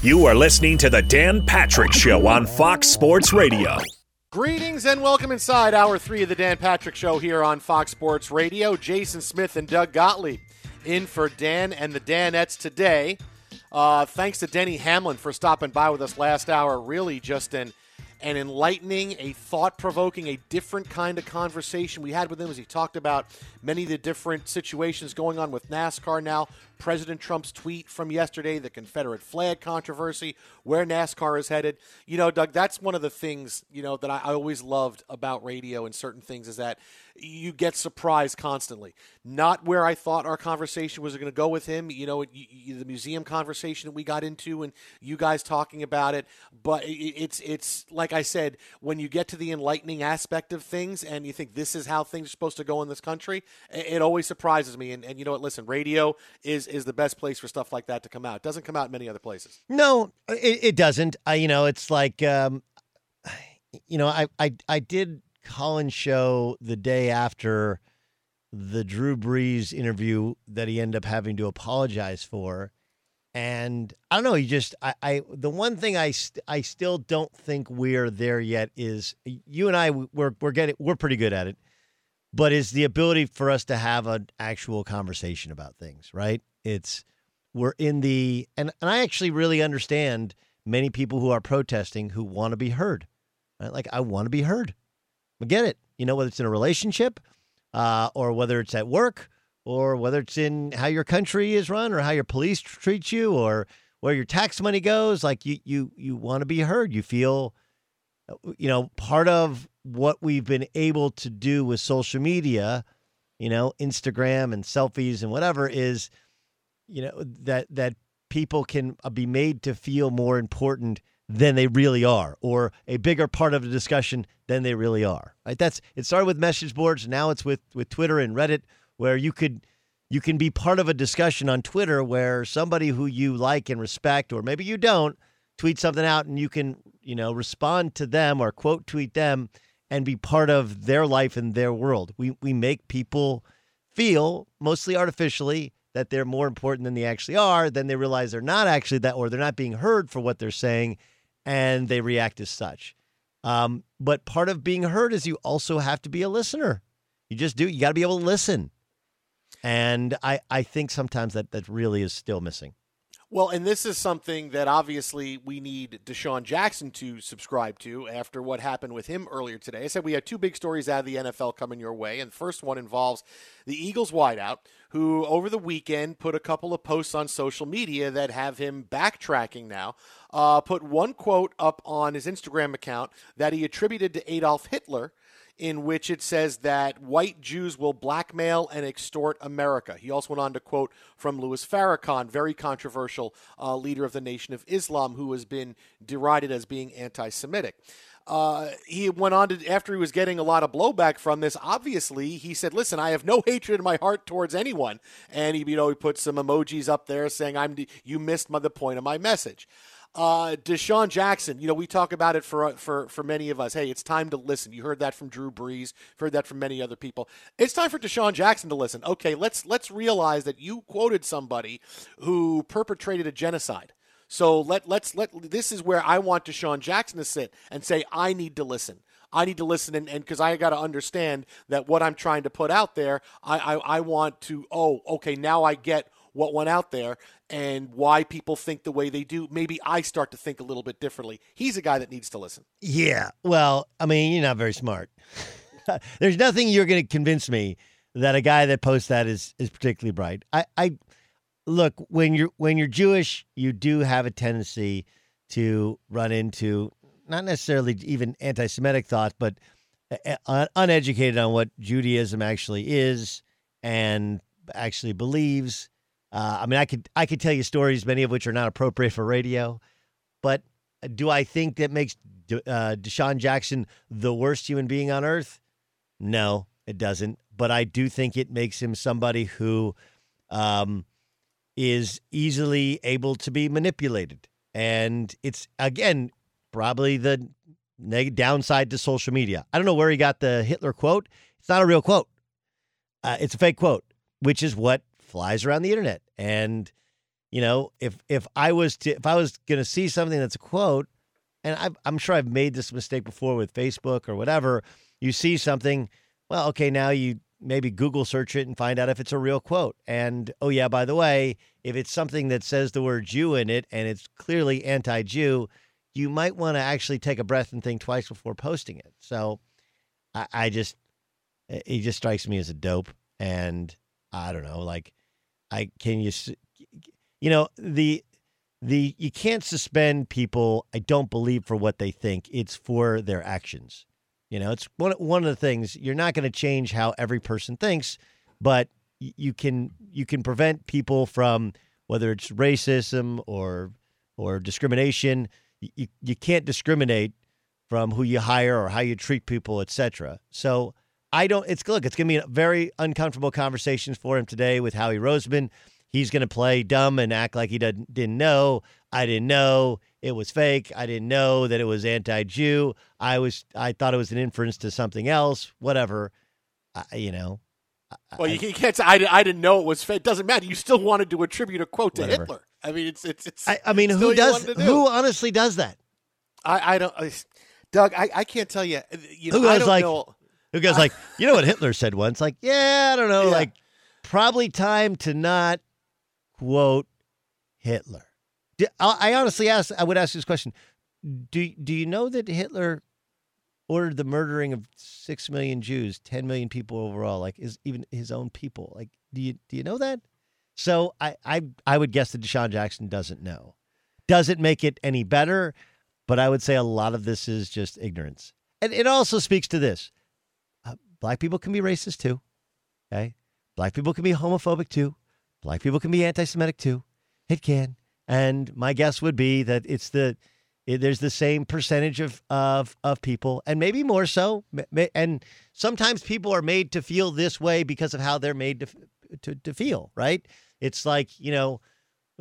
You are listening to The Dan Patrick Show on Fox Sports Radio. Greetings and welcome inside hour three of the Dan Patrick Show here on Fox Sports Radio. Jason Smith and Doug Gottlieb in for Dan and the Danettes today. Uh, thanks to Denny Hamlin for stopping by with us last hour. Really just an an enlightening, a thought provoking, a different kind of conversation we had with him as he talked about many of the different situations going on with NASCAR now. President Trump's tweet from yesterday, the Confederate flag controversy, where NASCAR is headed. You know, Doug, that's one of the things, you know, that I, I always loved about radio and certain things is that you get surprised constantly. Not where I thought our conversation was going to go with him, you know, the museum conversation that we got into and you guys talking about it, but it's it's like I said, when you get to the enlightening aspect of things and you think this is how things are supposed to go in this country, it always surprises me and, and you know what, listen, radio is is the best place for stuff like that to come out. It doesn't come out in many other places. No, it, it doesn't. I, you know, it's like um you know, I I I did Colin's show the day after the Drew Brees interview that he ended up having to apologize for. And I don't know, you just I, I the one thing I st- I still don't think we're there yet is you and I we're we're getting we're pretty good at it, but is the ability for us to have an actual conversation about things, right? It's we're in the and and I actually really understand many people who are protesting who want to be heard. Right? Like I want to be heard. I get it. You know, whether it's in a relationship uh, or whether it's at work or whether it's in how your country is run or how your police treat you or where your tax money goes. Like you, you, you want to be heard. You feel, uh, you know, part of what we've been able to do with social media, you know, Instagram and selfies and whatever is, you know, that, that people can uh, be made to feel more important than they really are, or a bigger part of the discussion than they really are. Right? That's it started with message boards, now it's with with Twitter and Reddit, where you could you can be part of a discussion on Twitter where somebody who you like and respect, or maybe you don't, tweet something out and you can you know respond to them or quote tweet them and be part of their life and their world. We we make people feel mostly artificially that they're more important than they actually are, then they realize they're not actually that, or they're not being heard for what they're saying, and they react as such. Um, but part of being heard is you also have to be a listener. You just do. You got to be able to listen. And I, I think sometimes that, that really is still missing. Well, and this is something that obviously we need DeSean Jackson to subscribe to after what happened with him earlier today. I said we had two big stories out of the NFL coming your way, and the first one involves the Eagles wideout, who over the weekend put a couple of posts on social media that have him backtracking now. Uh, put one quote up on his Instagram account that he attributed to Adolf Hitler in which it says that white Jews will blackmail and extort America. He also went on to quote from Louis Farrakhan, very controversial uh, leader of the Nation of Islam, who has been derided as being anti Semitic. Uh, he went on to, after he was getting a lot of blowback from this, obviously, he said, Listen, I have no hatred in my heart towards anyone. And he, you know, he put some emojis up there saying, I'm, you missed my, the point of my message. Uh, DeSean Jackson, you know, we talk about it for for for many of us. Hey, it's time to listen. You heard that from Drew Brees, heard that from many other people. It's time for DeSean Jackson to listen. Okay, let's let's realize that you quoted somebody who perpetrated a genocide. So let let's let this is where I want DeSean Jackson to sit and say, I need to listen. I need to listen and because I got to understand that what I'm trying to put out there, I, I I want to. Oh, okay, now I get what went out there and why people think the way they do. Maybe I start to think a little bit differently. He's a guy that needs to listen. Yeah. Well, I mean, you're not very smart. There's nothing you're going to convince me that a guy that posts that is is particularly bright. I, I look when you're when you're Jewish, you do have a tendency to run into not necessarily even anti-Semitic thoughts, but uneducated on what Judaism actually is and actually believes uh, I mean, I could I could tell you stories, many of which are not appropriate for radio, but do I think that makes De, uh, DeSean Jackson the worst human being on earth? No, it doesn't. But I do think it makes him somebody who um, is easily able to be manipulated, and it's again probably the neg- downside to social media. I don't know where he got the Hitler quote. It's not a real quote. Uh, it's a fake quote, which is what flies around the internet. And You know, if if I was to if I was going to see something that's a quote, and i I'm sure I've made this mistake before with Facebook or whatever. You see something, well, okay, now you maybe Google search it and find out if it's a real quote. And oh yeah, by the way, if it's something that says the word Jew in it and it's clearly anti-Jew, you might want to actually take a breath and think twice before posting it. So I, I just he just strikes me as a dope, and I don't know, like I can you you know the the you can't suspend people. I don't believe for what they think. It's for their actions. You know, it's one one of the things you're not going to change how every person thinks, but you can you can prevent people from whether it's racism or or discrimination. You you can't discriminate from who you hire or how you treat people, etc. So I don't. It's look. It's going to be a very uncomfortable conversations for him today with Howie Roseman. He's going to play dumb and act like he didn't didn't know. I didn't know it was fake. I didn't know that it was anti-Jew. I was I thought it was an inference to something else. Whatever, I, you know. Well, I, you can't say I, I didn't know it was fake. It doesn't matter. You still wanted to attribute a quote to whatever. Hitler. I mean, it's it's it's. I, I mean, who does? Do. Who honestly does that? I I don't. I, Doug, I, I can't tell you. you know, who goes like? Know. Who goes like? You know what Hitler said once? Like, yeah, I don't know. Yeah. Like, probably time to not quote Hitler. I honestly ask. I would ask this question: Do do you know that Hitler ordered the murdering of six million Jews, ten million people overall, like is even his own people? Like, do you do you know that? So I I I would guess that DeSean Jackson doesn't know. Does it make it any better? But I would say a lot of this is just ignorance, and it also speaks to this: black people can be racist too. Okay, black people can be homophobic too. Black people can be anti-Semitic too. It can. And my guess would be that it's the it, there's the same percentage of of of people, and maybe more so. And sometimes people are made to feel this way because of how they're made to to, to feel. Right? It's like you know,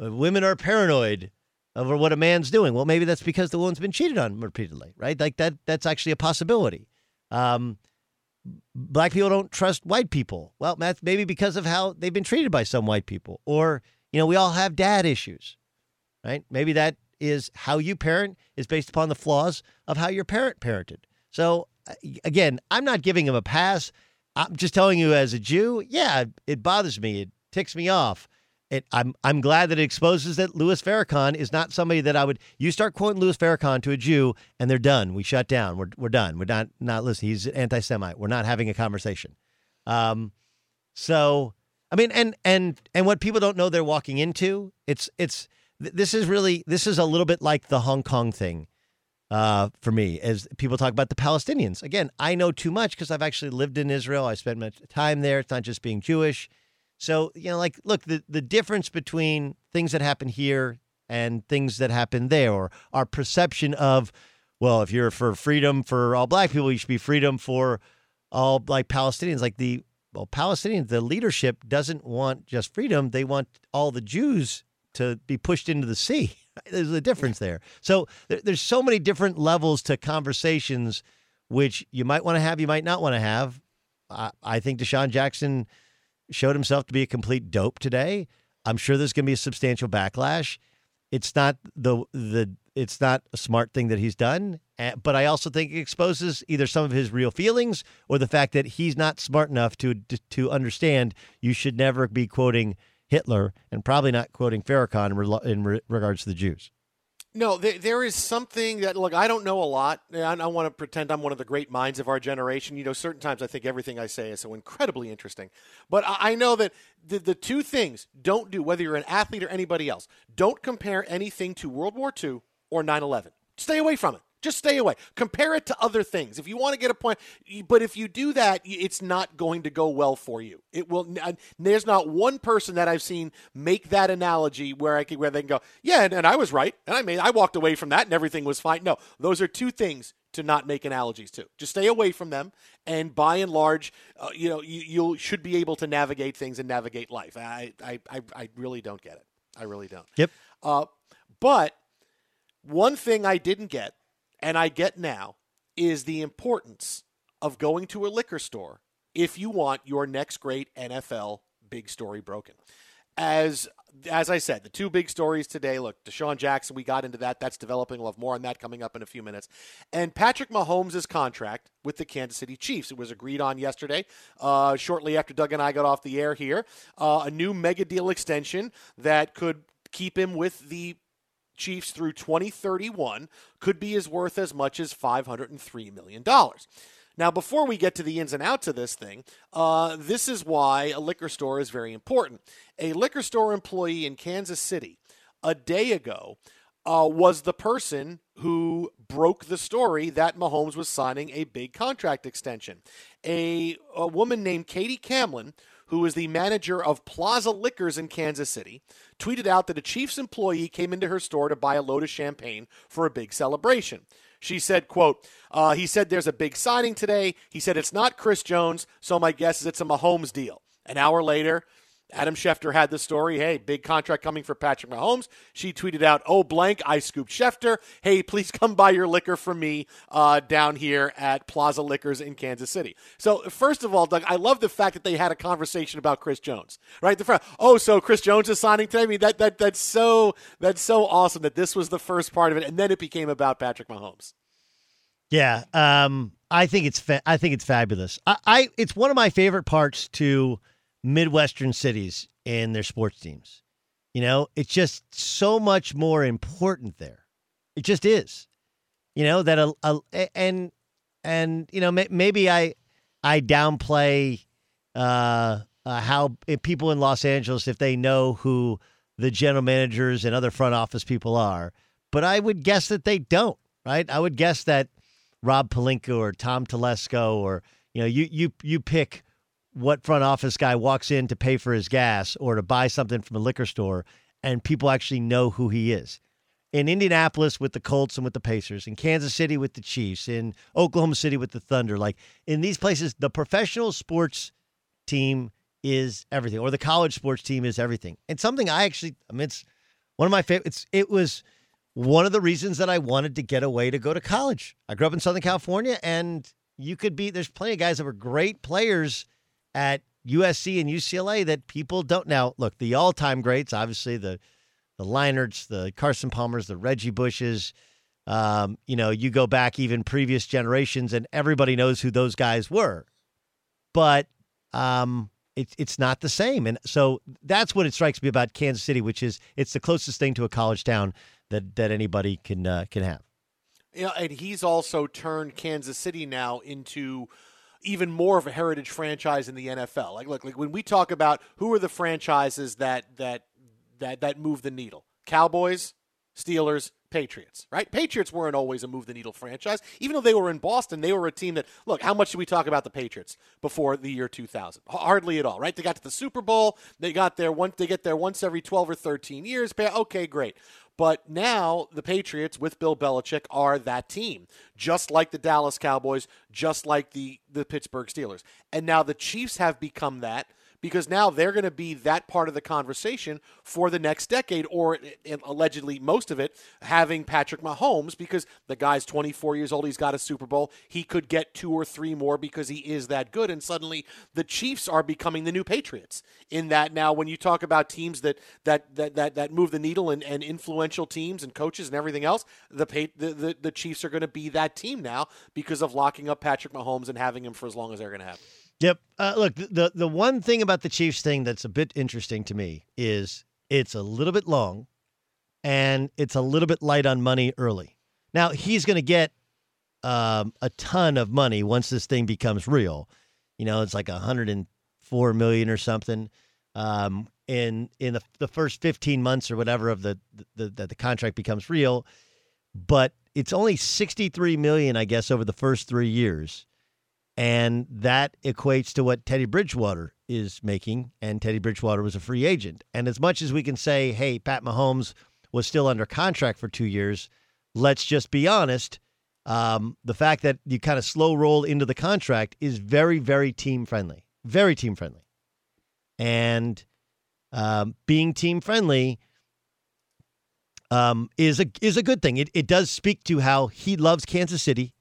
uh, women are paranoid over what a man's doing. Well, maybe that's because the woman's been cheated on repeatedly. Right? Like that. That's actually a possibility. Um, black people don't trust white people. Well, that's maybe because of how they've been treated by some white people, or you know, we all have dad issues right? Maybe that is how you parent is based upon the flaws of how your parent parented. So uh, again, I'm not giving him a pass. I'm just telling you as a Jew, yeah, it bothers me. It ticks me off. It, I'm I'm glad that it exposes that Louis Farrakhan is not somebody that I would. You start quoting Louis Farrakhan to a Jew, and they're done. We shut down. We're we're done. We're not not listening. He's anti-Semite. We're not having a conversation. Um, so I mean, and and and what people don't know they're walking into. It's it's this is really this is a little bit like the Hong Kong thing uh, for me as people talk about the Palestinians. Again, I know too much because I've actually lived in Israel. I spent my time there. It's not just being Jewish. So, you know, like, look, the, the difference between things that happen here and things that happen there, or our perception of, well, if you're for freedom for all black people, you should be freedom for all like Palestinians. Like the well, Palestinians, the leadership doesn't want just freedom; they want all the Jews to be pushed into the sea. There's a difference there. So there, there's so many different levels to conversations, which you might want to have, you might not want to have. I, I think DeSean Jackson showed himself to be a complete dope today. I'm sure there's going to be a substantial backlash. It's not the the it's not a smart thing that he's done, eh, but I also think it exposes either some of his real feelings or the fact that he's not smart enough to to understand you should never be quoting Hitler and probably not quoting Farrakhan in, in re- regards to the Jews. No, there, there is something that look. I don't know a lot. I don't want to pretend I'm one of the great minds of our generation. You know, certain times I think everything I say is so incredibly interesting. But I know that the the two things don't do. Whether you're an athlete or anybody else, don't compare anything to World War II or 9/11. Stay away from it. Just stay away. Compare it to other things. If you want to get a point, but if you do that, it's not going to go well for you. It will. There's not one person that I've seen make that analogy where I can, where they can go, yeah, and, and I was right, and I made, I walked away from that, and everything was fine. No, those are two things to not make analogies to. Just stay away from them, and by and large, uh, you know, you you should be able to navigate things and navigate life. I I I, I really don't get it. I really don't. Yep. Uh, but one thing I didn't get and I get now is the importance of going to a liquor store if you want your next great NFL big story broken. as as I said, the two big stories today. Look, DeSean Jackson, we got into that. That's developing. We'll have more on that coming up in a few minutes. And Patrick Mahomes' contract with the Kansas City Chiefs. It was agreed on yesterday, uh, shortly after Doug and I got off the air here. Uh, a new mega deal extension that could keep him with the Chiefs through 2031 could be as worth as much as $503 million. Now, before we get to the ins and outs of this thing, uh, this is why a liquor store is very important. A liquor store employee in Kansas City a day ago uh, was the person who broke the story that Mahomes was signing a big contract extension. A, a woman named Katie Camlin, who is the manager of Plaza Liquors in Kansas City, tweeted out that a Chiefs employee came into her store to buy a load of champagne for a big celebration. She said, quote, uh, he said there's a big signing today. He said it's not Chris Jones, so my guess is it's a Mahomes deal. An hour later, Adam Schefter had the story. Hey, big contract coming for Patrick Mahomes. She tweeted out, "Oh blank, I scooped Schefter. Hey, please come buy your liquor from me uh, down here at Plaza Liquors in Kansas City." So first of all, Doug, I love the fact that they had a conversation about Chris Jones. Right? The front, oh, so Chris Jones is signing today. I mean, that that that's so that's so awesome that this was the first part of it, and then it became about Patrick Mahomes. Yeah, um, I think it's fa- I think it's fabulous. I, I it's one of my favorite parts to Midwestern cities and their sports teams. You know, it's just so much more important there. It just is. You know that a, a and and you know maybe I I downplay uh, uh, how people in Los Angeles if they know who the general managers and other front office people are, but I would guess that they don't. Right? I would guess that Rob Pelinka or Tom Telesco or you know you you you pick what front office guy walks in to pay for his gas or to buy something from a liquor store and people actually know who he is. In Indianapolis with the Colts and with the Pacers, in Kansas City with the Chiefs, in Oklahoma City with the Thunder, like in these places, the professional sports team is everything, or the college sports team is everything. And something I actually, I mean, it's one of my favorites. It was one of the reasons that I wanted to get away to go to college. I grew up in Southern California, and you could be, there's plenty of guys that were great players at USC and UCLA that people don't. Now, look, the all time greats, obviously, the, the Leinarts, the Carson Palmers, the Reggie Bushes. Um, you know, you go back even previous generations, and everybody knows who those guys were. But um, it, it's not the same. And so that's what it strikes me about Kansas City, which is it's the closest thing to a college town that that anybody can uh, can have. Yeah, and he's also turned Kansas City now into even more of a heritage franchise in the NFL. Like, look, like when we talk about who are the franchises that that that that move the needle, Cowboys, Steelers, Patriots, right? Patriots weren't always a move the needle franchise. Even though they were in Boston, they were a team that, look, how much did we talk about the Patriots before the year 2000? Hardly at all, right? They got to the Super Bowl. They got there once, they get there once every 12 or 13 years. Okay, great. But now the Patriots with Bill Belichick are that team, just like the Dallas Cowboys, just like the, the Pittsburgh Steelers. And now the Chiefs have become that because now they're going to be that part of the conversation for the next decade, or eh, eh, allegedly most of it, having Patrick Mahomes because the guy's 24 years old. He's got a Super Bowl. He could get two or three more because he is that good. And suddenly the Chiefs are becoming the new Patriots in that now when you talk about teams that that that that, that move the needle and, and influential teams and coaches and everything else, the, the, the, the Chiefs are going to be that team now because of locking up Patrick Mahomes and having him for as long as they're going to have. Yep. Uh, look, the the one thing about the Chiefs thing that's a bit interesting to me is it's a little bit long, and it's a little bit light on money early. Now he's going to get um, a ton of money once this thing becomes real. You know, it's like a hundred and four million or something. Um, in in the, the first fifteen months or whatever of the the that the contract becomes real, but it's only sixty three million, I guess, over the first three years. And that equates to what Teddy Bridgewater is making. And Teddy Bridgewater was a free agent. And as much as we can say, hey, Pat Mahomes was still under contract for two years, let's just be honest. Um, the fact that you kind of slow roll into the contract is very, very team friendly. Very team friendly. And um, being team friendly um, is a is a good thing. It, it does speak to how he loves Kansas City.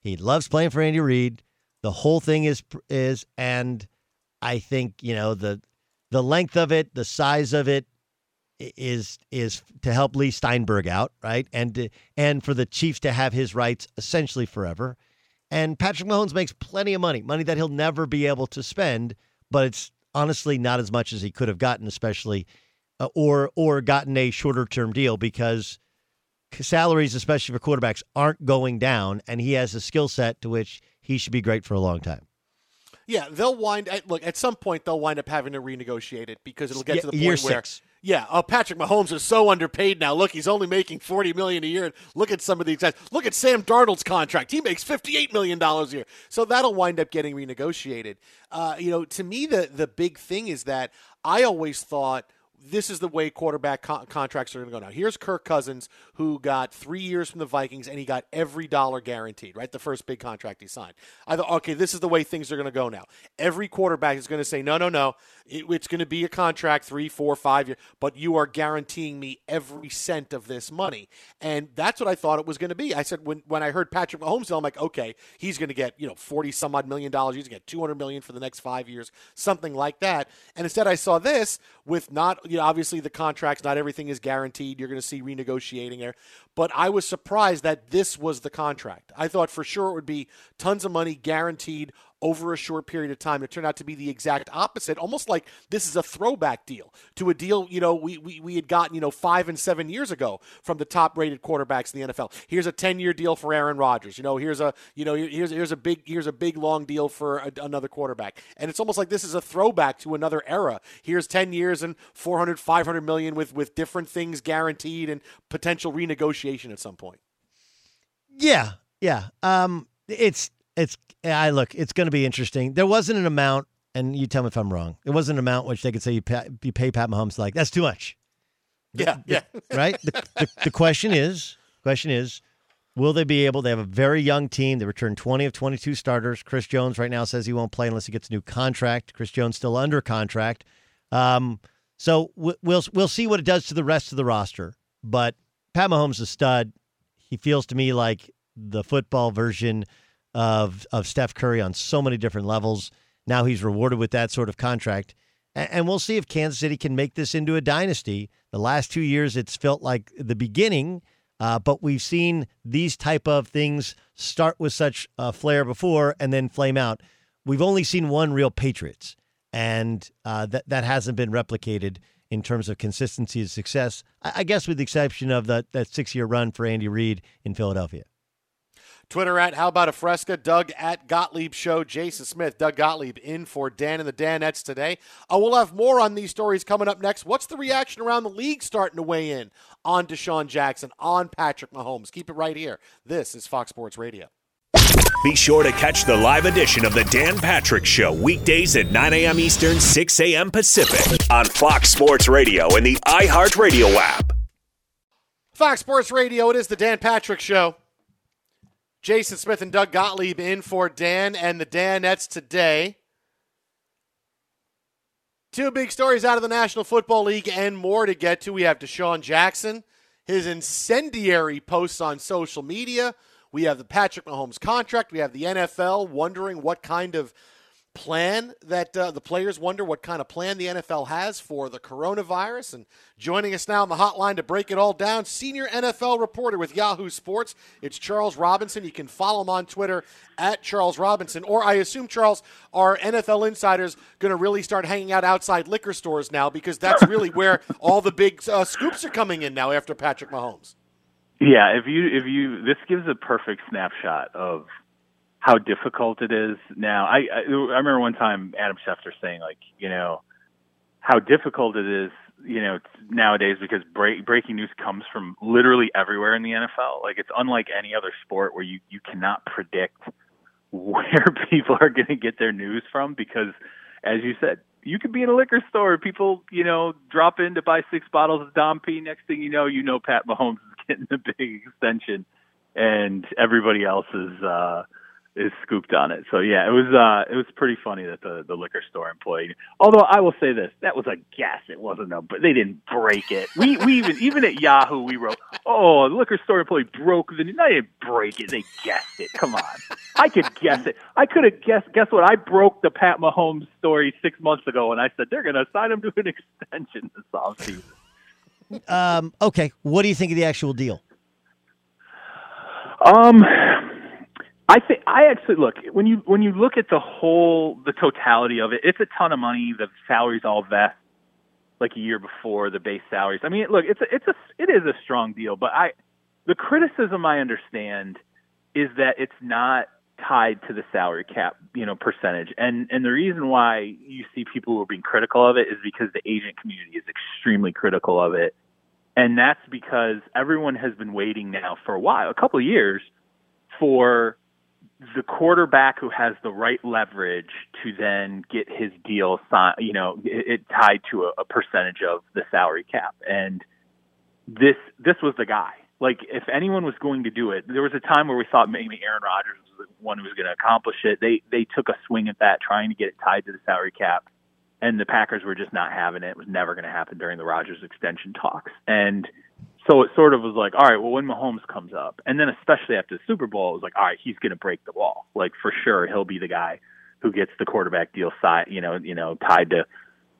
He loves playing for Andy Reid. The whole thing is is and I think, you know, the the length of it, the size of it is is to help Leigh Steinberg out, right? And to, and for the Chiefs to have his rights essentially forever. And Patrick Mahomes makes plenty of money, money that he'll never be able to spend, but it's honestly not as much as he could have gotten, especially uh, or or gotten a shorter term deal because salaries, especially for quarterbacks, aren't going down, and he has a skill set to which he should be great for a long time. Yeah, they'll wind at, look at some point they'll wind up having to renegotiate it because it'll get yeah, to the point year where six. yeah, oh Patrick Mahomes is so underpaid now. Look, he's only making forty million a year. Look at some of these guys. Look at Sam Darnold's contract; he makes fifty eight million dollars a year. So that'll wind up getting renegotiated. Uh, you know, to me, the the big thing is that I always thought this is the way quarterback co- contracts are going to go now. Here's Kirk Cousins, who got three years from the Vikings, and he got every dollar guaranteed, right? The first big contract he signed. I thought, okay, this is the way things are going to go now. Every quarterback is going to say, no, no, no, it, it's going to be a contract, three, four, five years, but you are guaranteeing me every cent of this money. And that's what I thought it was going to be. I said, when, when I heard Patrick Mahomes, I'm like, okay, he's going to get, you know, 40 some odd million dollars. He's going to get 200 million for the next five years, something like that. And instead, I saw this with not, you know, obviously the contracts, not everything is guaranteed. You're going to see renegotiating there. But I was surprised that this was the contract. I thought for sure it would be tons of money guaranteed over a short period of time. It turned out to be the exact opposite, almost like this is a throwback deal to a deal, you know, we, we, we had gotten, you know, five and seven years ago from the top rated quarterbacks in the NFL. Here's a 10 year deal for Aaron Rodgers. You know, here's a, you know, here's, here's a big, here's a big long deal for a, another quarterback. And it's almost like this is a throwback to another era. Here's 10 years and 400, 500 million with, with different things guaranteed and potential renegotiation at some point. Yeah. Yeah. Um, it's, it's I look, it's going to be interesting. There wasn't an amount, and you tell me if I'm wrong. There wasn't an amount which they could say you pay, you pay Pat Mahomes like that's too much. Yeah, yeah. right. The, the, the question is, question is, will they be able? They have a very young team. They return 20 of 22 starters. Chris Jones right now says he won't play unless he gets a new contract. Chris Jones still under contract. Um, so we'll we'll see what it does to the rest of the roster. But Pat Mahomes is a stud. He feels to me like the football version of of Steph Curry on so many different levels. Now he's rewarded with that sort of contract. And we'll see if Kansas City can make this into a dynasty. The last two years, it's felt like the beginning, uh, but we've seen these type of things start with such a flair before and then flame out. We've only seen one real Patriots, and uh, that that hasn't been replicated in terms of consistency and success. I, I guess with the exception of the, that six year run for Andy Reid in Philadelphia. Twitter at How About a Fresca, Doug at Gottlieb Show, Jason Smith, Doug Gottlieb in for Dan and the Danettes today. Uh, we'll have more on these stories coming up next. What's the reaction around the league starting to weigh in on DeSean Jackson, on Patrick Mahomes? Keep it right here. This is Fox Sports Radio. Be sure to catch the live edition of the Dan Patrick Show weekdays at 9 a.m. Eastern, 6 a.m. Pacific on Fox Sports Radio and the iHeartRadio app. Fox Sports Radio, it is the Dan Patrick Show. Jason Smith and Doug Gottlieb in for Dan and the Danettes today. Two big stories out of the National Football League and more to get to. We have DeSean Jackson, his incendiary posts on social media. We have the Patrick Mahomes contract. We have the NFL wondering what kind of plan that uh, the players wonder what kind of plan the NFL has for the coronavirus. And joining us now on the hotline to break it all down, senior NFL reporter with Yahoo Sports, it's Charles Robinson. You can follow him on Twitter at Charles Robinson. Or I assume, Charles, are NFL insiders going to really start hanging out outside liquor stores now because that's really where all the big uh, scoops are coming in now after Patrick Mahomes. Yeah, if you if you this gives a perfect snapshot of how difficult it is now. I, I I remember one time Adam Schefter saying like, you know, how difficult it is, you know, nowadays because break, breaking news comes from literally everywhere in the NFL. Like it's unlike any other sport where you you cannot predict where people are going to get their news from because as you said, you could be in a liquor store, people, you know, drop in to buy six bottles of Dom P. Next thing you know, you know Pat Mahomes is getting a big extension and everybody else is uh is scooped on it. So yeah, it was uh it was pretty funny that the the liquor store employee. Although I will say this, that was a guess. It wasn't a, but they didn't break it. We we even even at Yahoo we wrote, oh, the liquor store employee broke the. They didn't break it. They guessed it. Come on, I could guess it. I could have guessed. Guess what? I broke the Pat Mahomes story six months ago, and I said they're going to sign him to an extension this offseason. Um. Okay. What do you think of the actual deal? Um. I think I actually look when you when you look at the whole the totality of it, it's a ton of money. The salaries all vest like a year before the base salaries. I mean, look, it's a, it's a it is a strong deal, but I the criticism I understand is that it's not tied to the salary cap, you know, percentage. And and the reason why you see people who are being critical of it is because the agent community is extremely critical of it. And that's because everyone has been waiting now for a while, a couple of years for the quarterback who has the right leverage to then get his deal signed, you know, it, it tied to a, a percentage of the salary cap. And this this was the guy. Like if anyone was going to do it, there was a time where we thought maybe Aaron Rodgers was the one who was going to accomplish it. They they took a swing at that, trying to get it tied to the salary cap, and the Packers were just not having it. It was never going to happen during the Rodgers extension talks. And so it sort of was like, all right, well, when Mahomes comes up, and then especially after the Super Bowl, it was like, all right, he's going to break the wall. Like for sure, he'll be the guy who gets the quarterback deal side, you know, you know, tied to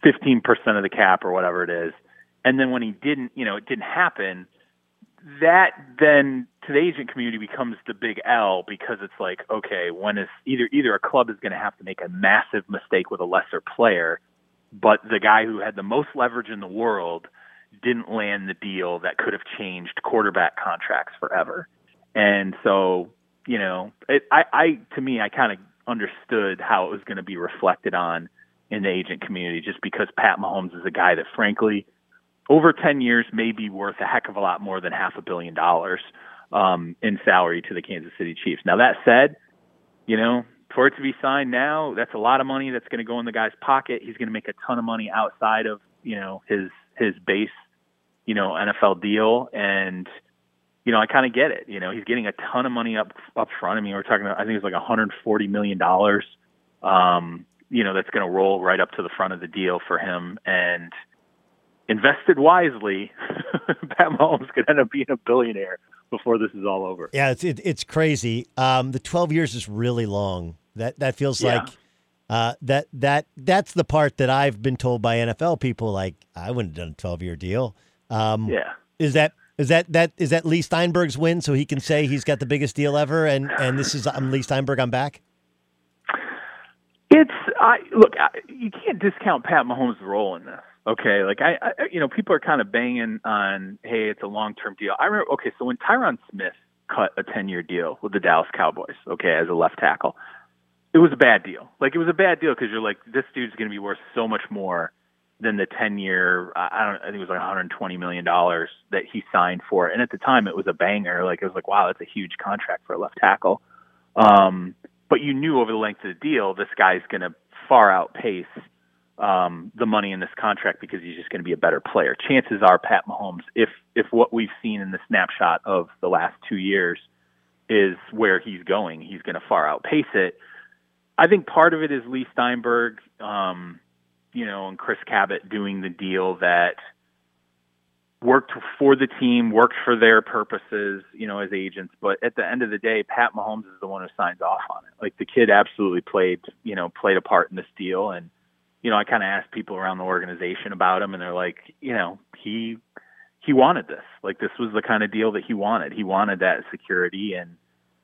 15% of the cap or whatever it is. And then when he didn't, you know, it didn't happen. That then to the agent community becomes the big L because it's like, okay, when is either either a club is going to have to make a massive mistake with a lesser player, but the guy who had the most leverage in the world didn't land the deal that could have changed quarterback contracts forever. And so, you know, it, I, I to me, I kind of understood how it was going to be reflected on in the agent community, just because Pat Mahomes is a guy that, frankly, over ten years may be worth a heck of a lot more than half a billion dollars um, in salary to the Kansas City Chiefs. Now that said, you know, for it to be signed now, that's a lot of money that's going to go in the guy's pocket. He's going to make a ton of money outside of you know his his base you know, NFL deal and you know, I kind of get it. You know, he's getting a ton of money up up front. I mean, we're talking about I think it's like 140 million dollars um, you know, that's going to roll right up to the front of the deal for him and invested wisely, Pat Mahomes could end up being a billionaire before this is all over. Yeah, it's it, it's crazy. Um, the 12 years is really long. That that feels yeah. like uh, that that that's the part that I've been told by NFL people like I wouldn't have done a 12 year deal. Um, yeah. Is that is that that is that Leigh Steinberg's win? So he can say he's got the biggest deal ever, and and this is I'm Leigh Steinberg. I'm back. It's I look. I, you can't discount Pat Mahomes' role in this. Okay, like I, I you know, people are kind of banging on, hey, it's a long term deal. I remember. Okay, so when Tyron Smith cut a ten year deal with the Dallas Cowboys, okay, as a left tackle, it was a bad deal. Like it was a bad deal because you're like, this dude's going to be worth so much more than the 10 year I don't I think it was like 120 million dollars that he signed for. And at the time it was a banger. Like it was like wow that's a huge contract for a left tackle. Um but you knew over the length of the deal this guy's going to far outpace um the money in this contract because he's just going to be a better player. Chances are Pat Mahomes if if what we've seen in the snapshot of the last 2 years is where he's going he's going to far outpace it. I think part of it is Leigh Steinberg um you know, and Chris Cabott doing the deal that worked for the team, worked for their purposes, you know, as agents. But at the end of the day, Pat Mahomes is the one who signs off on it. Like the kid absolutely played, you know, played a part in this deal. And, you know, I kind of asked people around the organization about him and they're like, you know, he, he wanted this. Like this was the kind of deal that he wanted. He wanted that security and,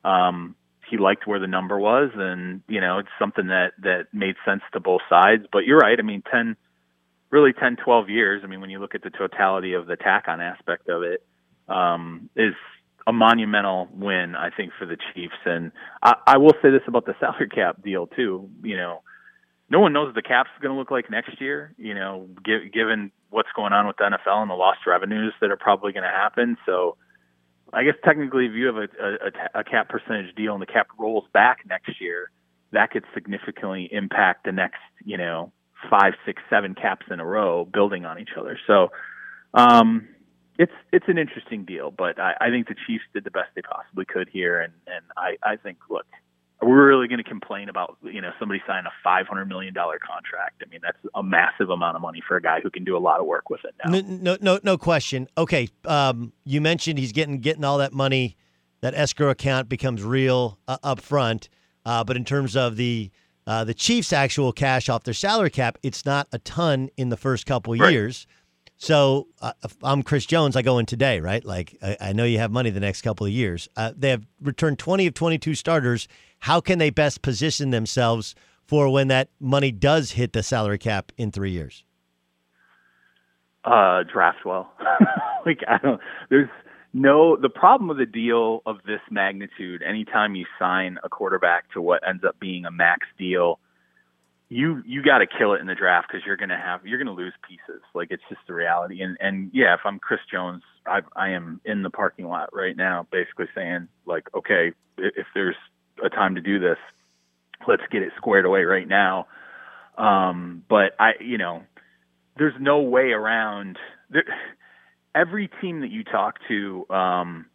um, he liked where the number was, and you know it's something that that made sense to both sides. But you're right. I mean, ten, really 10, 12 years. I mean, when you look at the totality of the tack on aspect of it, um, is a monumental win, I think, for the Chiefs. And I, I will say this about the salary cap deal too. You know, no one knows what the cap's going to look like next year. You know, given what's going on with the NFL and the lost revenues that are probably going to happen. So I guess technically, if you have a, a, a cap percentage deal and the cap rolls back next year, that could significantly impact the next, you know, five, six, seven caps in a row, building on each other. So, um, it's it's an interesting deal, but I, I think the Chiefs did the best they possibly could here, and and I I think look, we're really going to complain about you know somebody signing a five hundred million dollar contract. I mean, that's a massive amount of money for a guy who can do a lot of work with it now. No, no, no, no question. Okay, um, you mentioned he's getting getting all that money. That escrow account becomes real uh, up front, uh, but in terms of the uh, the Chiefs' actual cash off their salary cap, it's not a ton in the first couple Right. years. So uh, if I'm Chris Jones. I go in today, right? Like I, I know you have money the next couple of years. Uh, they have returned 20 of 22 starters. How can they best position themselves for when that money does hit the salary cap in three years? uh draft well. like I don't there's no the problem with a deal of this magnitude, anytime you sign a quarterback to what ends up being a max deal, you you got to kill it in the draft because you're gonna have you're gonna lose pieces. Like it's just the reality. And and yeah, if I'm Chris Jones, I I am in the parking lot right now, basically saying like, okay, if there's a time to do this, let's get it squared away right now. Um, but I, you know, there's no way around. There, every team that you talk to, um,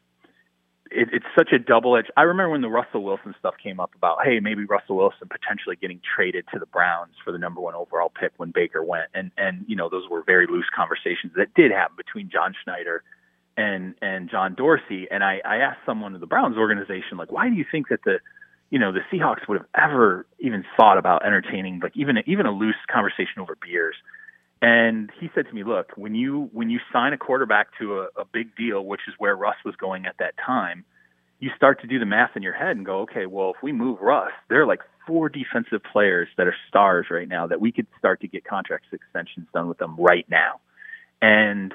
it, it's such a double edged. I remember when the Russell Wilson stuff came up about, hey, maybe Russell Wilson potentially getting traded to the Browns for the number one overall pick when Baker went, and and you know those were very loose conversations that did happen between John Schneider and and John Dorsey. And I, I asked someone in the Browns organization, like, why do you think that the you know the Seahawks would have ever even thought about entertaining like even even a loose conversation over beers? And he said to me, "Look, when you when you sign a quarterback to a, a big deal, which is where Russ was going at that time, you start to do the math in your head and go, okay, well, if we move Russ, there are like four defensive players that are stars right now that we could start to get contract extensions done with them right now, and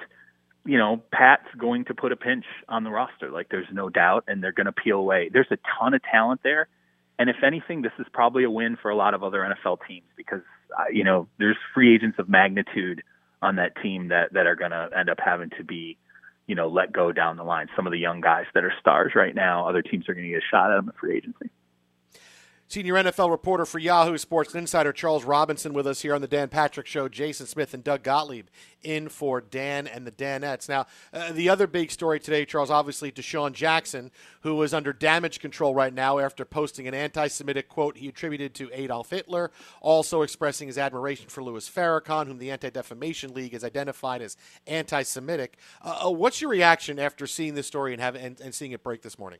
you know, Pat's going to put a pinch on the roster, like there's no doubt, and they're going to peel away. There's a ton of talent there." And if anything, this is probably a win for a lot of other NFL teams because uh, you know there's free agents of magnitude on that team that that are going to end up having to be you know let go down the line. Some of the young guys that are stars right now, other teams are going to get a shot at them in free agency. Senior NFL reporter for Yahoo Sports Insider Charles Robinson with us here on the Dan Patrick Show. Jason Smith and Doug Gottlieb in for Dan and the Danettes. Now, uh, the other big story today, Charles, obviously DeSean Jackson, who is under damage control right now after posting an anti-Semitic quote he attributed to Adolf Hitler, also expressing his admiration for Louis Farrakhan, whom the Anti-Defamation League has identified as anti-Semitic. Uh, uh, what's your reaction after seeing this story and, have, and, and seeing it break this morning?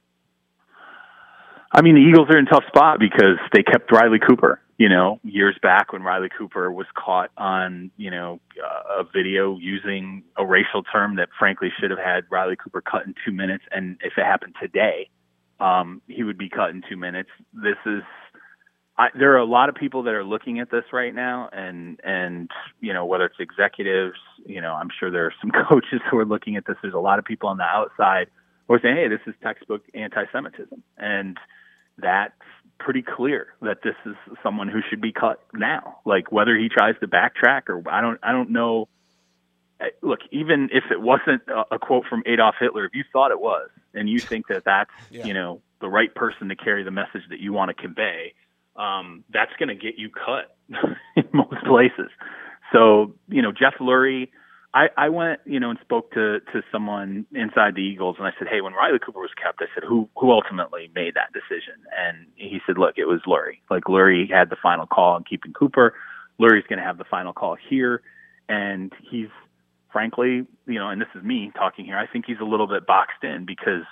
I mean, the Eagles are in a tough spot because they kept Riley Cooper. You know, years back when Riley Cooper was caught on, you know, uh, a video using a racial term that frankly should have had Riley Cooper cut in two minutes. And if it happened today, um, he would be cut in two minutes. This is, I, there are a lot of people that are looking at this right now, and and you know whether it's executives, you know, I'm sure there are some coaches who are looking at this. There's a lot of people on the outside who are saying, "Hey, this is textbook anti-Semitism," and that's pretty clear that this is someone who should be cut now. Like whether he tries to backtrack or I don't I don't know. Uh, Look, even if it wasn't a, a quote from Adolf Hitler, if you thought it was, and you think that that's Yeah. you know the right person to carry the message that you want to convey, um, that's going to get you cut in most places. So you know Jeff Lurie. I, I went, you know, and spoke to to someone inside the Eagles, and I said, "Hey, when Riley Cooper was kept, I said, who who ultimately made that decision?" And he said, "Look, it was Lurie. Like Lurie had the final call on keeping Cooper. Lurie's going to have the final call here, and he's frankly, you know, and this is me talking here. I think he's a little bit boxed in because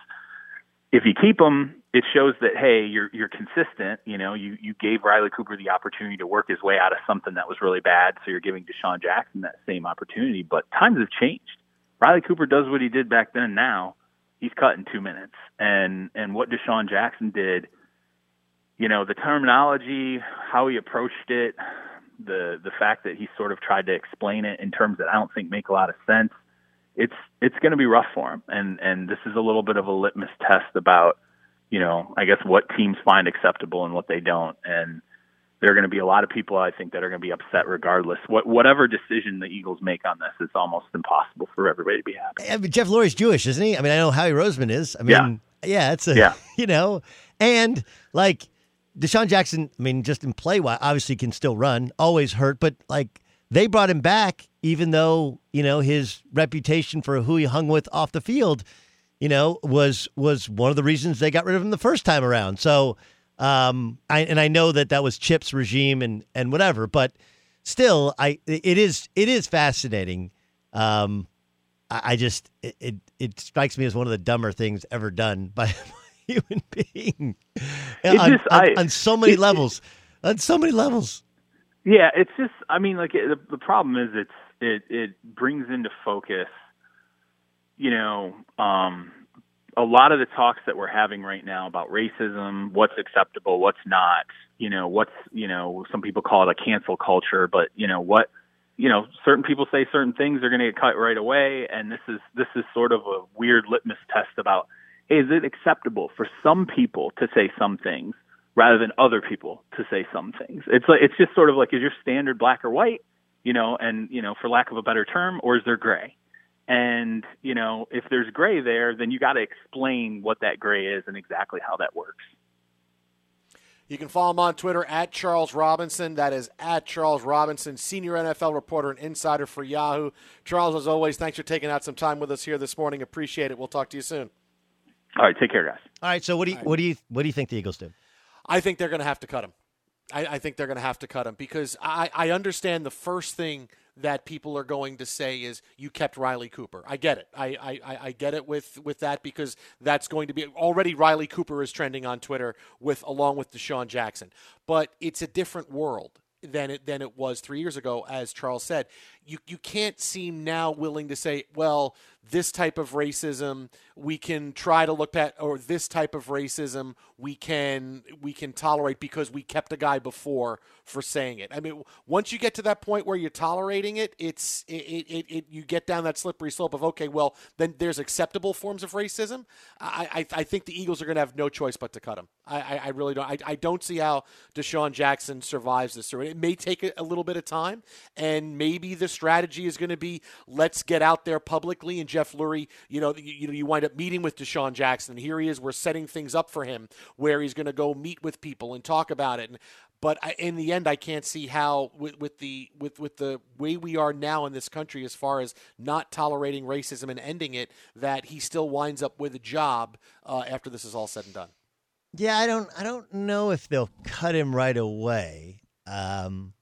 if you keep him, it shows that hey, you're you're consistent. You know, you you gave Riley Cooper the opportunity to work his way out of something that was really bad, so you're giving DeSean Jackson that same opportunity. But times have changed. Riley Cooper does what he did back then. Now he's cut in two minutes, and and what DeSean Jackson did, you know, the terminology, how he approached it, the the fact that he sort of tried to explain it in terms that I don't think make a lot of sense. It's it's going to be rough for him, and and this is a little bit of a litmus test about, you know, I guess what teams find acceptable and what they don't, and there are going to be a lot of people I think that are going to be upset regardless. What whatever decision the Eagles make on this, it's almost impossible for everybody to be happy. I mean, Jeff Lurie's Jewish, isn't he? I mean, I know Howie Roseman is. I mean, yeah, yeah it's a, Yeah. you know, and like DeSean Jackson, I mean, just in play obviously can still run, always hurt, but like they brought him back, even though, you know, his reputation for who he hung with off the field, you know, was, was one of the reasons they got rid of him the first time around. So, Um, I, and I know that that was Chip's regime and and whatever, but still, I it is it is fascinating. Um, I, I just it, it, it strikes me as one of the dumber things ever done by a human being on, just, on, I- on so many it- levels. On so many levels. Yeah, it's just. I mean, like the the problem is it's it it brings into focus, you know, um, a lot of the talks that we're having right now about racism, what's acceptable, what's not. You know, what's you know, some people call it a cancel culture, but you know what. You know, certain people say certain things are going to get cut right away, and this is this is sort of a weird litmus test about hey, is it acceptable for some people to say some things rather than other people to say some things. It's like it's just sort of like is your standard black or white, you know, and you know, for lack of a better term, or is there gray? And you know, if there's gray there, then you got to explain what that gray is and exactly how that works. You can follow him on Twitter at Charles Robinson. That is at Charles Robinson, senior NFL reporter and insider for Yahoo. Charles, as always, thanks for taking out some time with us here this morning. Appreciate it. We'll talk to you soon. All right, take care, guys. All right. So what do you what do you what do you think the Eagles do? I think they're going to have to cut him. I, I think they're going to have to cut him because I, I understand the first thing that people are going to say is you kept Riley Cooper. I get it. I, I, I get it with, with that because that's going to be already Riley Cooper is trending on Twitter with along with DeSean Jackson. But it's a different world than it than it was three years ago, as Charles said. You you can't seem now willing to say, well, this type of racism we can try to look at, or this type of racism we can we can tolerate because we kept a guy before for saying it. I mean, once you get to that point where you're tolerating it, it's it, it, it you get down that slippery slope of okay, well then there's acceptable forms of racism. I I, I think the Eagles are going to have no choice but to cut him. I I, I really don't. I, I don't see how DeSean Jackson survives this. It may take a, a little bit of time, and maybe the strategy is going to be let's get out there publicly. And Jeff Lurie, you know, you, you know, you wind up meeting with DeSean Jackson. Here he is. We're setting things up for him where he's going to go meet with people and talk about it. And, but I, in the end, I can't see how with, with the with with the way we are now in this country, as far as not tolerating racism and ending it, that he still winds up with a job uh, after this is all said and done. Yeah, I don't I don't know if they'll cut him right away. Um,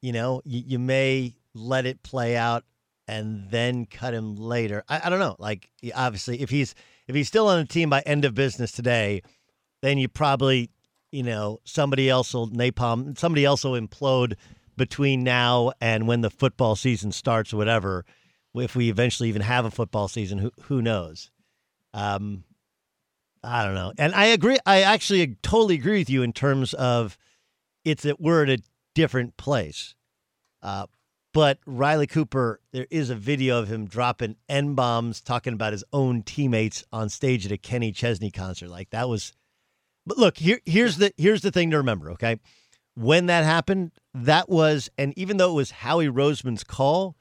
you know, you, you may let it play out and then cut him later. I, I don't know. Like obviously, if he's if he's still on the team by end of business today, then you probably you know somebody else will napalm. Somebody else will implode between now and when the football season starts or whatever. If we eventually even have a football season, who who knows? Um, I don't know. And I agree. I actually totally agree with you in terms of it's that we're at a different place. Uh, but Riley Cooper, there is a video of him dropping N bombs, talking about his own teammates on stage at a Kenny Chesney concert. Like that was. But look, here, here's the here's the thing to remember. Okay, when that happened, that was, and even though it was Howie Roseman's call,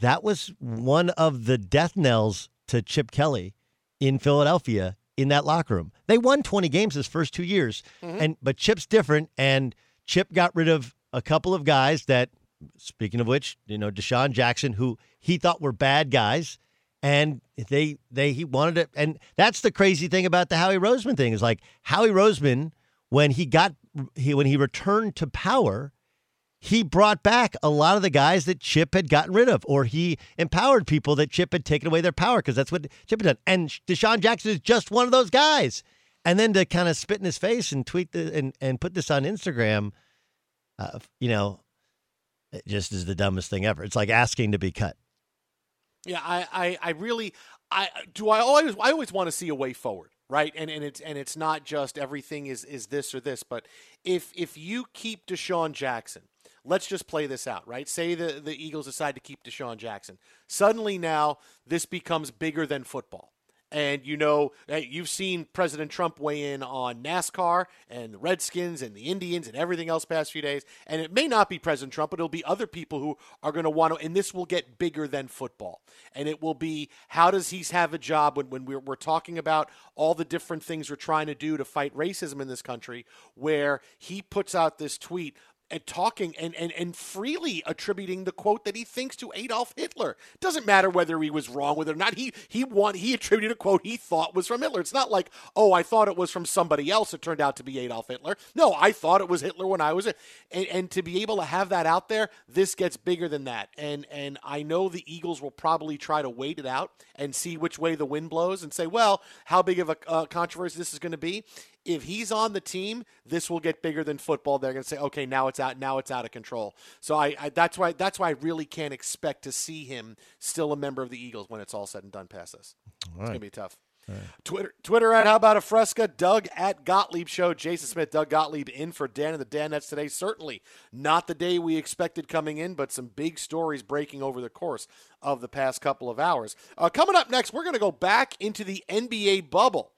that was one of the death knells to Chip Kelly in Philadelphia in that locker room. They won 20 games his first two years, mm-hmm. and but Chip's different, and Chip got rid of a couple of guys that, speaking of which, you know, DeSean Jackson, who he thought were bad guys, and they they he wanted it, and that's the crazy thing about the Howie Roseman thing is like Howie Roseman when he got he when he returned to power he brought back a lot of the guys that Chip had gotten rid of, or he empowered people that Chip had taken away their power because that's what Chip had done. And DeSean Jackson is just one of those guys. And then to kind of spit in his face and tweet the, and and put this on Instagram, uh, you know, it just is the dumbest thing ever. It's like asking to be cut. Yeah, I, I, I really, I do. I always, I always want to see a way forward, right? And and it's and it's not just everything is is this or this, but if if you keep DeSean Jackson, let's just play this out, right? Say the the Eagles decide to keep DeSean Jackson. Suddenly now this becomes bigger than football. And you know, you've seen President Trump weigh in on NASCAR and the Redskins and the Indians and everything else past few days. And it may not be President Trump, but it'll be other people who are going to want to. And this will get bigger than football. And it will be how does he have a job when, when we're, we're talking about all the different things we're trying to do to fight racism in this country, where he puts out this tweet and talking and, and, and freely attributing the quote that he thinks to Adolf Hitler. Doesn't matter whether he was wrong with it or not. He he won he attributed a quote he thought was from Hitler. It's not like, oh, I thought it was from somebody else. It turned out to be Adolf Hitler. No, I thought it was Hitler when I was it. And, and to be able to have that out there, this gets bigger than that. And and I know the Eagles will probably try to wait it out and see which way the wind blows and say, well, how big of a uh, controversy this is going to be if he's on the team, this will get bigger than football. They're going to say, okay, now it's out, now it's out of control. So I, I, that's why that's why I really can't expect to see him still a member of the Eagles when it's all said and done past this. It's going to be tough. Right. Twitter, Twitter at How About a Fresca, Doug at Gottlieb Show, Jason Smith, Doug Gottlieb in for Dan and the Danettes today. Certainly not the day we expected coming in, but some big stories breaking over the course of the past couple of hours. Uh, coming up next, we're going to go back into the NBA bubble.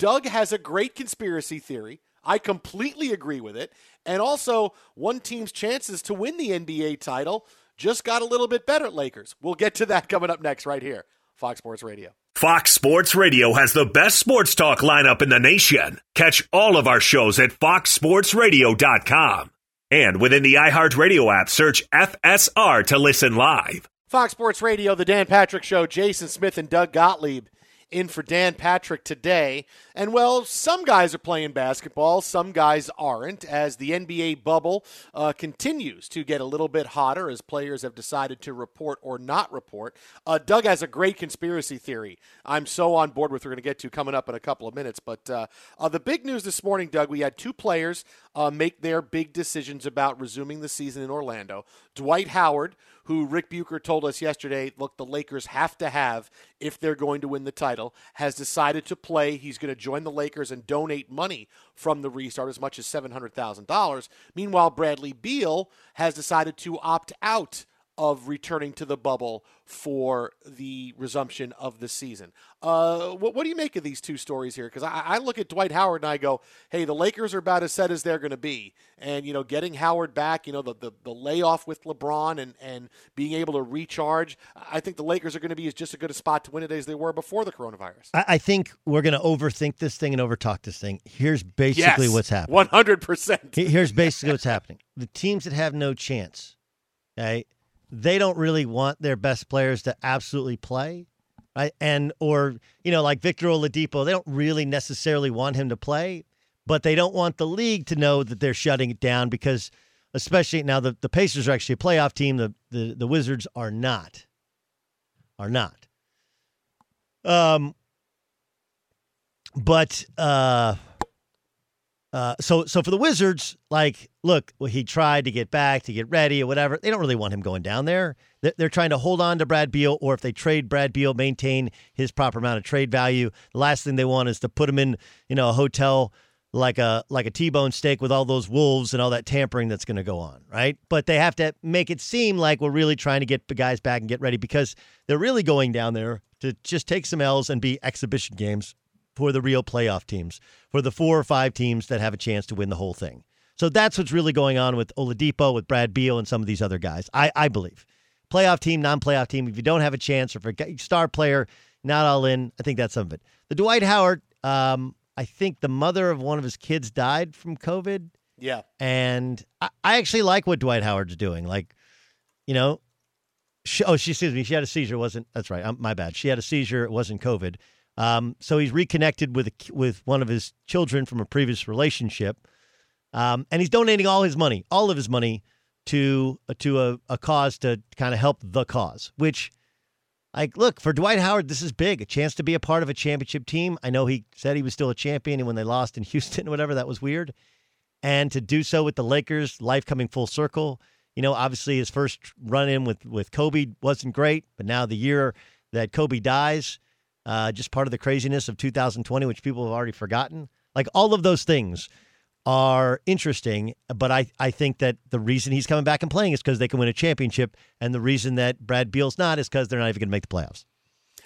Doug has a great conspiracy theory. I completely agree with it. And also, one team's chances to win the NBA title just got a little bit better at Lakers. We'll get to that coming up next, right here, Fox Sports Radio. Fox Sports Radio has the best sports talk lineup in the nation. Catch all of our shows at foxsportsradio.com. And within the iHeartRadio app, search FSR to listen live. Fox Sports Radio, The Dan Patrick Show, Jason Smith and Doug Gottlieb in for Dan Patrick today. And well, some guys are playing basketball, some guys aren't, as the NBA bubble uh, continues to get a little bit hotter as players have decided to report or not report. Uh, Doug has a great conspiracy theory. I'm so on board with. We're going to get to coming up in a couple of minutes. But uh, uh, the big news this morning, Doug, we had two players uh, make their big decisions about resuming the season in Orlando. Dwight Howard who Rick Bucher told us yesterday, look, the Lakers have to have if they're going to win the title, has decided to play. He's going to join the Lakers and donate money from the restart as much as $700,000. Meanwhile, Bradley Beal has decided to opt out of returning to the bubble for the resumption of the season. Uh, what, what, do you make of these two stories here? Because I, I, look at Dwight Howard and I go, hey, the Lakers are about as set as they're going to be. And, you know, getting Howard back, you know, the, the, the, layoff with LeBron and, and being able to recharge, I think the Lakers are going to be as just as good a spot to win it as they were before the coronavirus. I, I think we're going to overthink this thing and overtalk this thing. Here's basically yes, what's happening 100%. Here's basically what's happening. The teams that have no chance, okay, they don't really want their best players to absolutely play. Right? And or you know like Victor Oladipo, they don't really necessarily want him to play, but they don't want the league to know that they're shutting it down because especially now the, the Pacers are actually a playoff team, the, the the Wizards are not. Are not. Um but uh uh, so so for the Wizards, like, look, well, he tried to get back to get ready or whatever. They don't really want him going down there. They're trying to hold on to Brad Beal, or if they trade Brad Beal, maintain his proper amount of trade value. The last thing they want is to put him in, you know, a hotel like a like a T-bone steak with all those wolves and all that tampering that's going to go on, right? But they have to make it seem like we're really trying to get the guys back and get ready because they're really going down there to just take some L's and be exhibition games for the real playoff teams, for the four or five teams that have a chance to win the whole thing. So that's what's really going on with Oladipo, with Brad Beal, and some of these other guys. I, I believe. Playoff team, non playoff team, if you don't have a chance or for a star player, not all in, I think that's some of it. The Dwight Howard, um, I think the mother of one of his kids died from COVID. Yeah. And I, I actually like what Dwight Howard's doing. Like, you know, she, oh, she, excuse me, she had a seizure. wasn't That's right. I'm, my bad. She had a seizure. It wasn't COVID. Um, so he's reconnected with a, with one of his children from a previous relationship, um, and he's donating all his money, all of his money, to to a, a cause to kind of help the cause. Which, like, look for Dwight Howard, this is big, a chance to be a part of a championship team. I know he said he was still a champion, and when they lost in Houston, whatever, that was weird. And to do so with the Lakers, life coming full circle. You know, obviously his first run in with with Kobe wasn't great, but now the year that Kobe dies uh, just part of the craziness of 2020, which people have already forgotten. Like all of those things are interesting, but I, I think that the reason he's coming back and playing is because they can win a championship, and the reason that Brad Beal's not is because they're not even going to make the playoffs.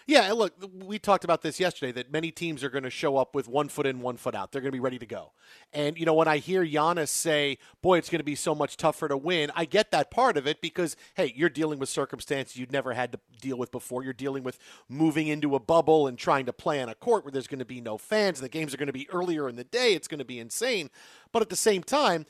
Yeah, look, we talked about this yesterday that many teams are going to show up with one foot in, one foot out. They're going to be ready to go. And, you know, when I hear Giannis say, boy, it's going to be so much tougher to win, I get that part of it because, hey, you're dealing with circumstances you'd never had to deal with before. You're dealing with moving into a bubble and trying to play on a court where there's going to be no fans the games are going to be earlier in the day. It's going to be insane. But at the same time,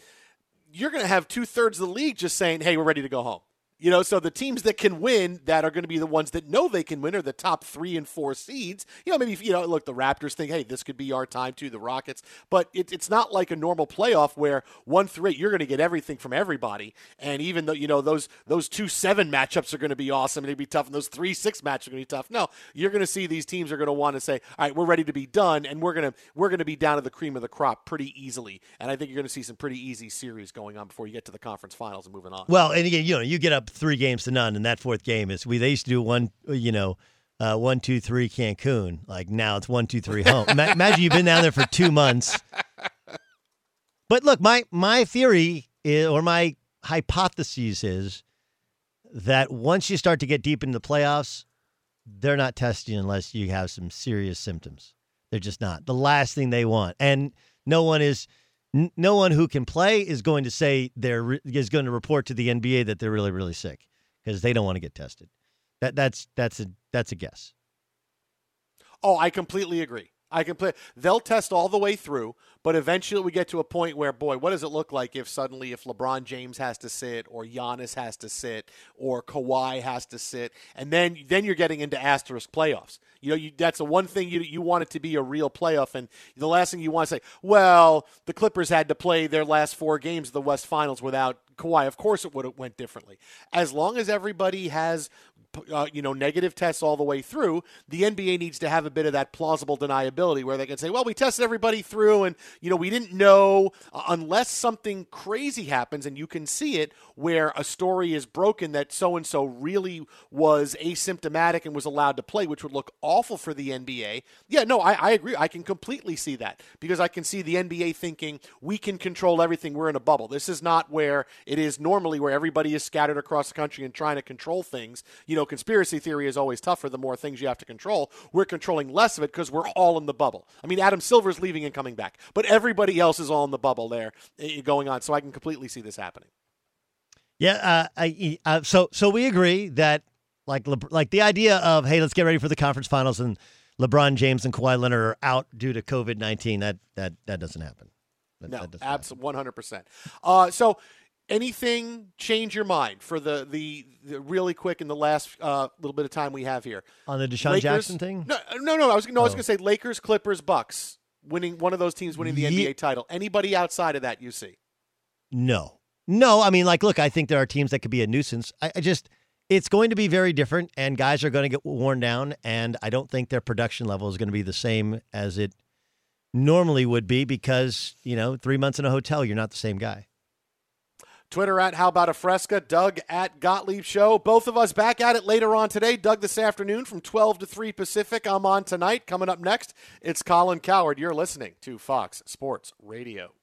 you're going to have two thirds of the league just saying, "Hey, we're ready to go home." You know, so the teams that can win that are going to be the ones that know they can win are the top three and four seeds. You know, maybe, you know, look, the Raptors think, hey, this could be our time too, the Rockets. But it, it's not like a normal playoff where one through eight, you're going to get everything from everybody. And even though, you know, those those two seven matchups are going to be awesome and they'd be tough, and those three six matchups are going to be tough. No, you're going to see these teams are going to want to say, all right, we're ready to be done, and we're going to we're going to be down to the cream of the crop pretty easily. And I think you're going to see some pretty easy series going on before you get to the conference finals and moving on. Well, and again, you know, you get up three games to none, and that fourth game is we they used to do one, you know, uh, one two three Cancun. Like now it's one two three home. Ma- imagine you've been down there for two months. But look, my my theory is, or my hypothesis is that once you start to get deep into the playoffs, they're not testing unless you have some serious symptoms. They're just not the last thing they want, and no one is no one who can play is going to say they're is going to report to the NBA that they're really really sick because they don't want to get tested. That that's that's a that's a guess. Oh, I completely agree. I can play. They'll test all the way through, but eventually we get to a point where, boy, what does it look like if suddenly if LeBron James has to sit, or Giannis has to sit, or Kawhi has to sit, and then then you're getting into asterisk playoffs. You know, you, that's the one thing you you want it to be a real playoff, and the last thing you want to say, well, the Clippers had to play their last four games of the West Finals without Kawhi. Of course, it would have went differently. As long as everybody has uh, you know, negative tests all the way through, the NBA needs to have a bit of that plausible deniability where they can say, well, we tested everybody through and, you know, we didn't know uh, unless something crazy happens and you can see it where a story is broken that so and so really was asymptomatic and was allowed to play, which would look awful for the NBA. Yeah, no, I, I agree. I can completely see that because I can see the NBA thinking we can control everything. We're in a bubble. This is not where it is normally where everybody is scattered across the country and trying to control things. You know, know, conspiracy theory is always tougher the more things you have to control. We're controlling less of it because we're all in the bubble. I mean, Adam Silver's leaving and coming back, but everybody else is all in the bubble there eh, going on. So I can completely see this happening. Yeah, uh, I, uh, so so we agree that like like the idea of hey, let's get ready for the conference finals and LeBron James and Kawhi Leonard are out due to COVID nineteen. That that that doesn't happen. That, no, absolutely, one hundred percent. Uh, so anything change your mind for the the, the really quick in the last uh, little bit of time we have here on the DeSean Lakers, Jackson thing? No, no, no. I was no, oh. I was oh. going to say Lakers, Clippers, Bucks winning one of those teams winning the Ye- NBA title. Anybody outside of that you see? No, no. I mean, like, look, I think there are teams that could be a nuisance. I, I just. It's going to be very different, and guys are going to get worn down. And I don't think their production level is going to be the same as it normally would be because you know, three months in a hotel, you're not the same guy. Twitter at How About a Fresca, Doug at Gottlieb Show. Both of us back at it later on today. Doug this afternoon from 12 to 3 Pacific. I'm on tonight. Coming up next, it's Colin Cowherd. You're listening to Fox Sports Radio.